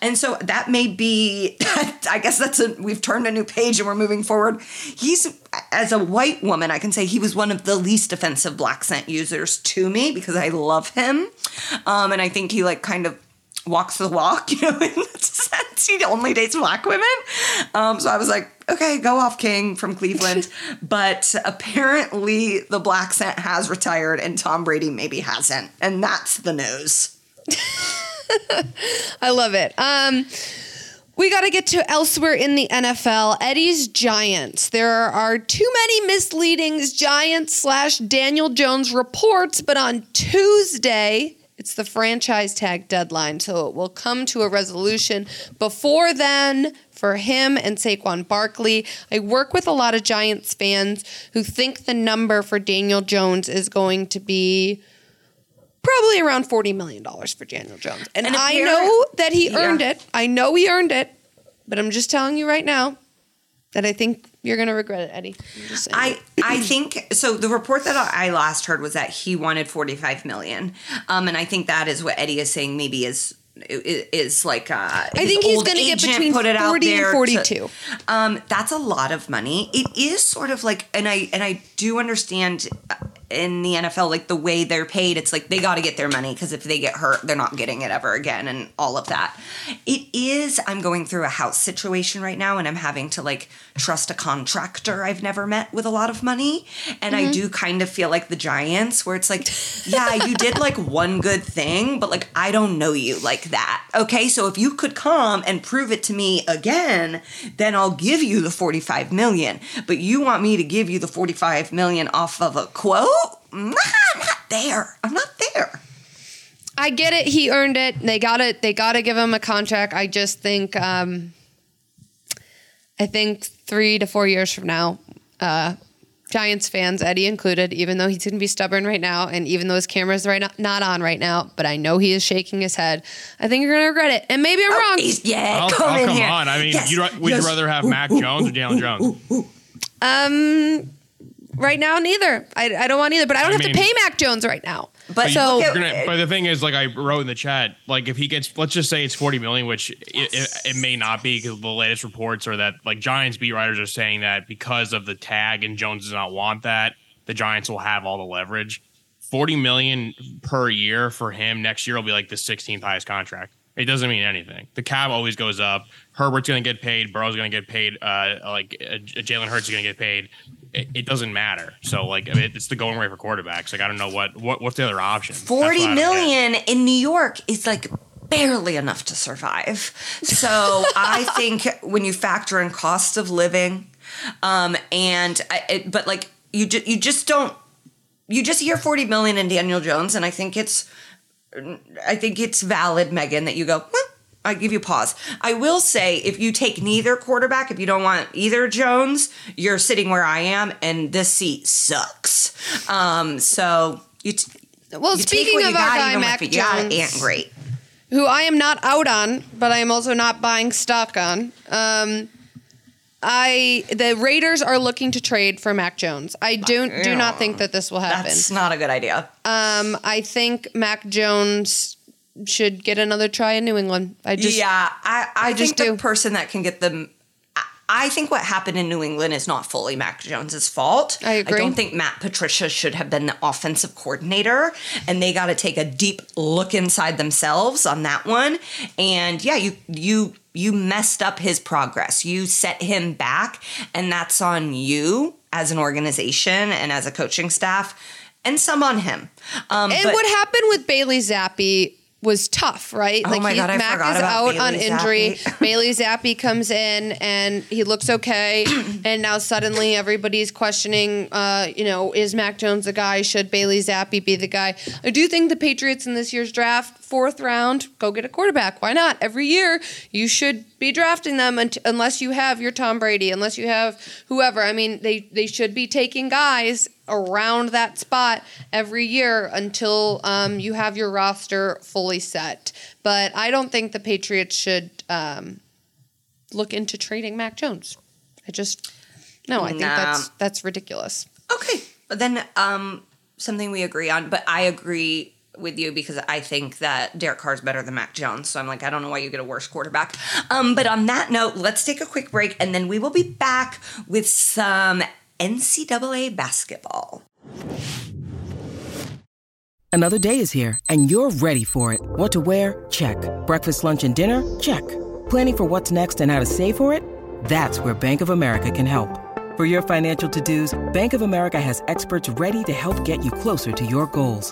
And so that may be, I guess that's a, we've turned a new page and we're moving forward. He's, as a white woman, I can say he was one of the least offensive black scent users to me because I love him. Um, and I think he like kind of walks the walk, you know, in that sense. He only dates black women. Um, so I was like, okay, go off, King from Cleveland. but apparently the black scent has retired and Tom Brady maybe hasn't. And that's the news. I love it. Um, we got to get to elsewhere in the NFL. Eddie's Giants. There are too many misleading Giants slash Daniel Jones reports, but on Tuesday, it's the franchise tag deadline, so it will come to a resolution before then for him and Saquon Barkley. I work with a lot of Giants fans who think the number for Daniel Jones is going to be probably around $40 million for Daniel Jones. And, And I know that he Yeah. earned it. I know he earned it, but I'm just telling you right now that I think you're going to regret it, Eddie. I I think so. The report that I last heard was that he wanted forty five million, um, and I think that is what Eddie is saying. Maybe is is, like uh, I think he's going to get between 40 and 42. um, that's a lot of money. It is sort of like, and I and I do understand uh, in the NFL like the way they're paid. It's like they got to get their money because if they get hurt, they're not getting it ever again, and all of that. It is. I'm going through a house situation right now, and I'm having to like trust a contractor I've never met with a lot of money, and Mm-hmm. I do kind of feel like the Giants, where it's like, yeah, you did like one good thing, but like I don't know you like that. Okay, so if you could come and prove it to me again, then I'll give you the 45 million. But you want me to give you the 45 million off of a quote? Nah, I'm not there. I'm not there. I get it. He earned it. They got it. They got to give him a contract. I just think, um, I think three to four years from now, uh, Giants fans, Eddie included, even though he's going to be stubborn right now, and even though his camera's right not, not on right now, but I know he is shaking his head. I think you're going to regret it, and maybe I'm wrong. He's- yeah, Oh, come oh, in come here. on. I mean, Yes, you'd, would yes. you rather have Mac Jones or Jalen Jones? Um, right now, neither. I, I don't want either, but I don't I have mean- to pay Mac Jones right now. But so look You're gonna- but the thing is, like I wrote in the chat, like if he gets, let's just say it's 40 million, which it, it, it may not be because the latest reports are that like Giants beat writers are saying that because of the tag and Jones does not want that, the Giants will have all the leverage. 40 million per year for him next year will be like the 16th highest contract. It doesn't mean anything. The cap always goes up. Herbert's going to get paid. Burrow's going to get paid. Uh, like uh, Jalen Hurts is going to get paid. It, it doesn't matter. So like I mean, it's the going rate for quarterbacks. Like I don't know what what what's the other option. That's what I Forty get. in New York is like barely enough to survive. So I think when you factor in cost of living, um, and I, it, but like you just you just don't you just hear forty million in Daniel Jones, and I think it's I think it's valid, Megan, that you go. "Huh, I give you pause. I will say, if you take neither quarterback, if you don't want either Jones, you're sitting where I am, and this seat sucks. Um, so you. T- well, you speaking of our got, guy Mac got Jones, ain't great. who I am not out on, but I am also not buying stock on. Um, I the Raiders are looking to trade for Mac Jones. I don't do not think that this will happen. That's not a good idea. Um, I think Mac Jones should get another try in New England. I just yeah, I, I, I just think the do. person that can get them. I- I think what happened in New England is not fully Mac Jones's fault. I agree. I don't think Matt Patricia should have been the offensive coordinator, and they got to take a deep look inside themselves on that one. And yeah, you you you messed up his progress. You set him back, and that's on you as an organization and as a coaching staff, and some on him. Um, And but- what happened with Bailey Zappe was tough, right? Oh my God, I Mac is out on Bailey injury. Zappe. Bailey Zappe comes in and he looks okay, and now suddenly everybody's questioning, uh, you know, is Mac Jones the guy? Should Bailey Zappe be the guy? I do think the Patriots in this year's draft, fourth round, go get a quarterback. Why not? Every year you should be drafting them unt- unless you have your Tom Brady, unless you have whoever. I mean, they they should be taking guys around that spot every year until um, you have your roster fully set. But I don't think the Patriots should um, look into trading Mac Jones. I just no, I think Nah. that's that's ridiculous. Okay, but then um, something we agree on, but I agree with you because I think that Derek Carr is better than Mac Jones. So I'm like, I don't know why you get a worse quarterback. Um, but on that note, let's take a quick break and then we will be back with some NCAA basketball. Another day is here, and you're ready for it. What to wear? Check. Breakfast, lunch, and dinner? Check. Planning for what's next and how to save for it? That's where Bank of America can help. For your financial to-dos, Bank of America has experts ready to help get you closer to your goals.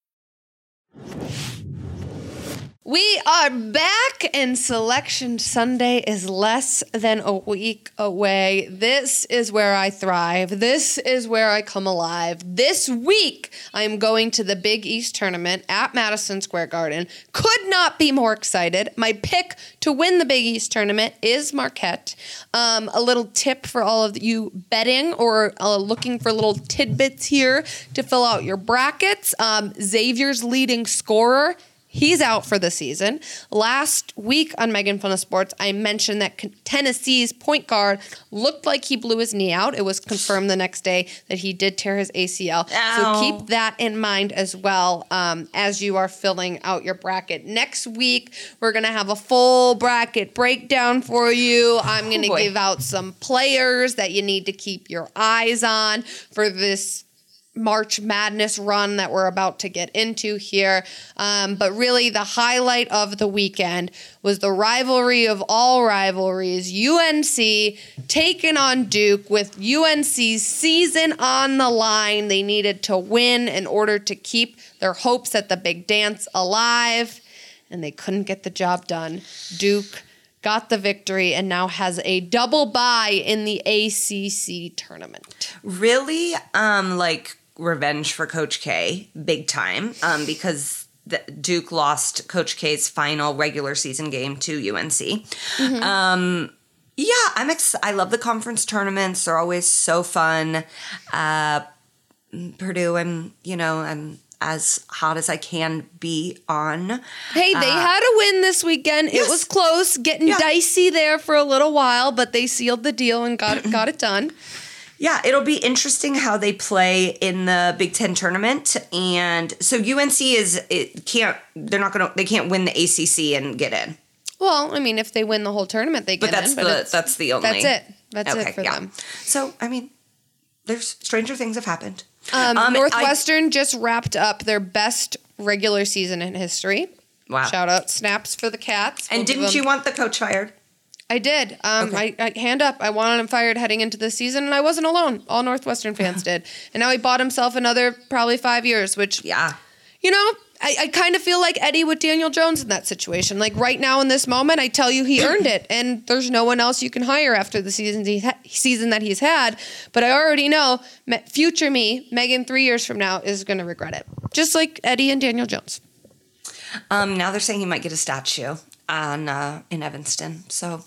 you we are back, and Selection Sunday is less than a week away. This is where I thrive. This is where I come alive. This week, I am going to the Big East tournament at Madison Square Garden. Could not be more excited. My pick to win the Big East tournament is Marquette. Um, a little tip for all of you betting or uh, looking for little tidbits here to fill out your brackets. Um, Xavier's leading scorer He's out for the season. Last week on Megan Fun of Sports, I mentioned that Tennessee's point guard looked like he blew his knee out. It was confirmed the next day that he did tear his ACL. Ow. So keep that in mind as well um, as you are filling out your bracket. Next week, we're going to have a full bracket breakdown for you. I'm going to boy. give out some players that you need to keep your eyes on for this March Madness run that we're about to get into here. Um, but really, the highlight of the weekend was the rivalry of all rivalries UNC taking on Duke with UNC's season on the line. They needed to win in order to keep their hopes at the big dance alive, and they couldn't get the job done. Duke got the victory and now has a double bye in the ACC tournament. really um like revenge for coach k big time um because the, duke lost coach k's final regular season game to unc um yeah i'm ex- i love the conference tournaments they're always so fun uh purdue i'm you know i'm as hot as i can be on Hey, they had a win this weekend. Uh, yes. It was close, getting Yeah. dicey there for a little while, but they sealed the deal and got got it done. Yeah, it'll be interesting how they play in the Big Ten tournament, and so UNC is it can't they're not gonna they can't win the ACC and get in. Well, I mean, if they win the whole tournament, they But get that's in. But the that's the only that's it. That's it for yeah. them. So I mean, there's stranger things have happened. Um, Um, I- Northwestern just wrapped up their best regular season in history. Wow. Shout out snaps for the Cats. and We'll didn't you want the coach fired? I did. Um, Okay. I, I hand up. I wanted him fired heading into the season, and I wasn't alone. All Northwestern fans did. And now he bought himself another probably five years, which Yeah. you know, I, I kind of feel like Eddie with Daniel Jones in that situation. Like right now in this moment, I tell you he earned it, and there's no one else you can hire after the season he ha- season that he's had. But I already know future me, Megan, three years from now is going to regret it, just like Eddie and Daniel Jones. Um, now they're saying he might get a statue on uh, in Evanston. So.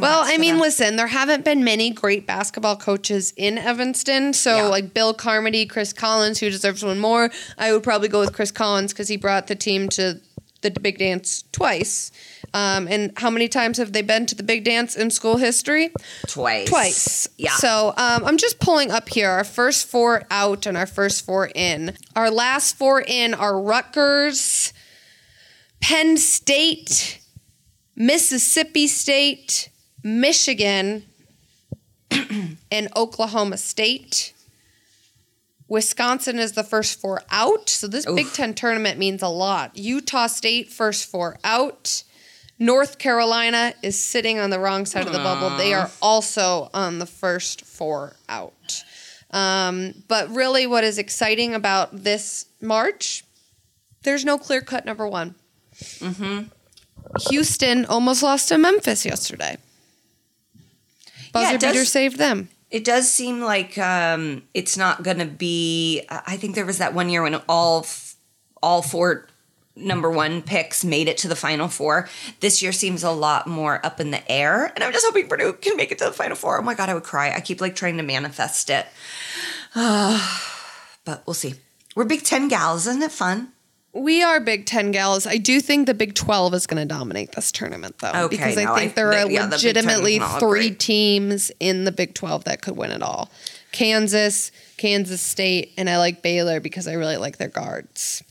Well, I mean, them. listen, there haven't been many great basketball coaches in Evanston. So, Yeah. like Bill Carmody, Chris Collins, who deserves one more, I would probably go with Chris Collins because he brought the team to the big dance twice. Um, and how many times have they been to the big dance in school history? twice. Twice. Yeah. So um, I'm just pulling up here our first four out and our first four in. Our last four in are Rutgers, Penn State, Mississippi State, Michigan, and Oklahoma State. Wisconsin is the first four out. So this Big Ten tournament means a lot. Utah State, first four out. North Carolina is sitting on the wrong side of the bubble. They are also on the first four out. Um, but really, what is exciting about this March, there's no clear cut number one. Houston almost lost to Memphis yesterday. Buzzer does- beater saved them. It does seem like um, it's not going to be. I think there was that one year when all all four number one picks made it to the final four. This year seems a lot more up in the air, and I'm just hoping Purdue can make it to the final four. Oh my god, I would cry. I keep like trying to manifest it, but we'll see. We're Big Ten gals, isn't it fun? We are Big Ten gals. I do think the Big Twelve is going to dominate this tournament, though, Okay, because I think I- there are the- yeah, the Big Ten is legitimately not three teams in the Big Twelve that could win it all: Kansas, Kansas State, and I like Baylor because I really like their guards.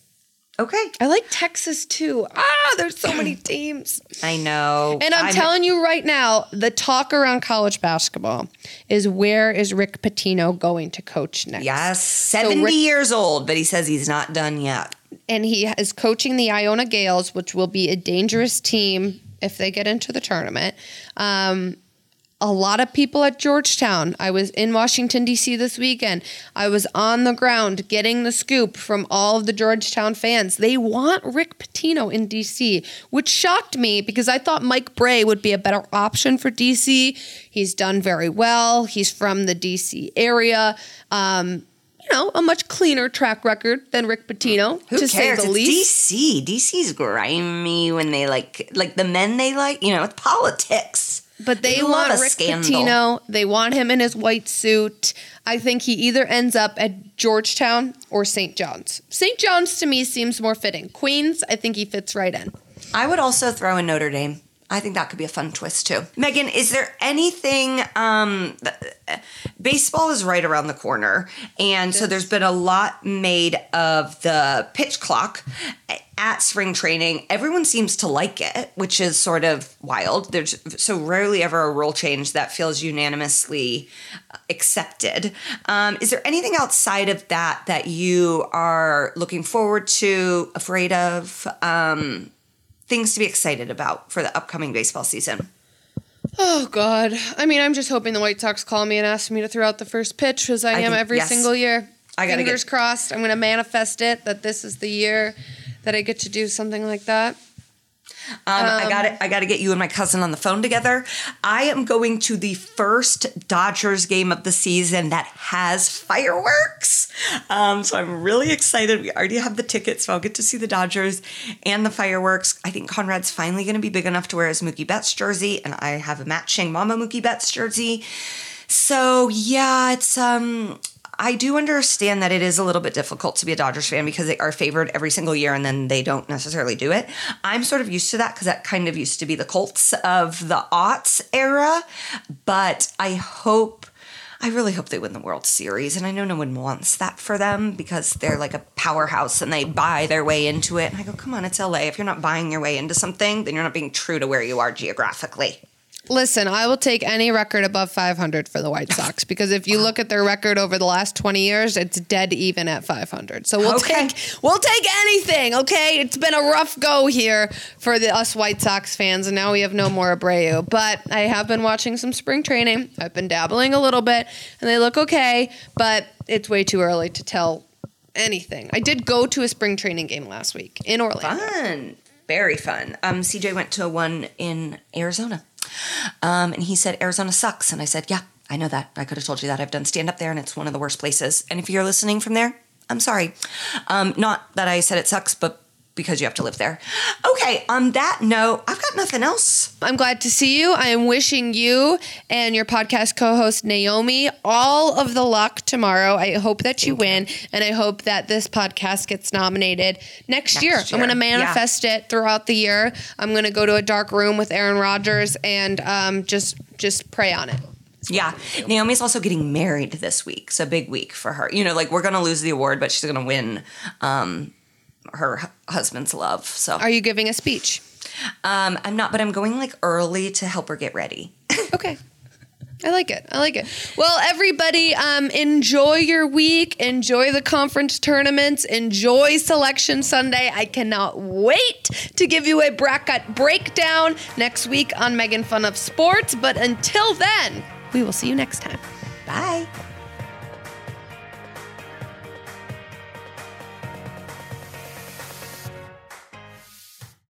Okay, I like Texas too. Ah, there's so many teams. I know. And I'm, telling you right now, the talk around college basketball is where is Rick Pitino going to coach next? yes, seventy Rick- years old, but he says he's not done yet. And he is coaching the Iona Gaels, which will be a dangerous team if they get into the tournament. Um, a lot of people at Georgetown. I was in Washington, D.C. this weekend. I was on the ground getting the scoop from all of the Georgetown fans. They want Rick Pitino in D.C., which shocked me because I thought Mike Brey would be a better option for D.C. He's done very well. He's from the D.C. area. Um, you know, a much cleaner track record than Rick Pitino, Who to cares? say the it's least. DC. DC's grimy when they like like the men they like. You know, it's politics. But they, want a Rick scandal. Pitino. They want him in his white suit. I think he either ends up at Georgetown or St. John's. St. John's to me seems more fitting. Queens, I think he fits right in. I would also throw in Notre Dame. I think that could be a fun twist too. Megan, is there anything? Um, baseball is right around the corner, and so there's been a lot made of the pitch clock at spring training. Everyone seems to like it, which is sort of wild. There's so rarely ever a rule change that feels unanimously accepted. Um, is there anything outside of that that you are looking forward to, afraid of? Um, things to be excited about for the upcoming baseball season? Oh God! I mean, I'm just hoping the White Sox call me and ask me to throw out the first pitch, as I, I am think- every yes. single year. I gotta Fingers get- crossed. I'm going to manifest it that this is the year that I get to do something like that. Um, I got to I got to get you and my cousin on the phone together. I am going to the first Dodgers game of the season that has fireworks. Um, so I'm really excited. We already have the tickets, so I'll get to see the Dodgers and the fireworks. I think Conrad's finally going to be big enough to wear his Mookie Betts jersey, and I have a matching Mama Mookie Betts jersey. So yeah, it's um I do understand that it is a little bit difficult to be a Dodgers fan because they are favored every single year and then they don't necessarily do it. I'm sort of used to that because that kind of used to be the Colts of the aughts era. But I hope, I really hope they win the World Series. And I know no one wants that for them because they're like a powerhouse and they buy their way into it. And I go, come on, it's LA. If you're not buying your way into something, then you're not being true to where you are geographically. Listen, I will take any record above 500 for the White Sox because if you look at their record over the last 20 years, it's dead even at 500. So we'll Okay. take we'll take anything. Okay, it's been a rough go here for the us White Sox fans, and now we have no more Abreu. But I have been watching some spring training. I've been dabbling a little bit, and they look okay. But it's way too early to tell anything. I did go to a spring training game last week in Orlando. Fun. Very fun. Um, CJ went to one in Arizona. Um, and he said, Arizona sucks. And I said, Yeah, I know that. I could have told you that. I've done stand up there and it's one of the worst places. And if you're listening from there, I'm sorry. Um, not that I said it sucks, but because you have to live there. Okay, on that note, I've got nothing else. I'm glad to see you. I am wishing you and your podcast co host, Naomi, all of the luck tomorrow. I hope that you win, and I hope that this podcast gets nominated next, year. I'm going to manifest it throughout the year. I'm going to go to a dark room with Aaron Rodgers and um, just just pray on it. Yeah. Naomi's also getting married this week. It's a big week for her. You know, like we're going to lose the award, but she's going to win um, her husband's love. So Are you giving a speech? um, I'm not, but I'm going like early to help her get ready. Okay. I like it. I like it. Well, everybody, um, enjoy your week. Enjoy the conference tournaments. Enjoy Selection Sunday. I cannot wait to give you a bracket breakdown next week on Megan Fun of Sports. But until then, we will see you next time. Bye.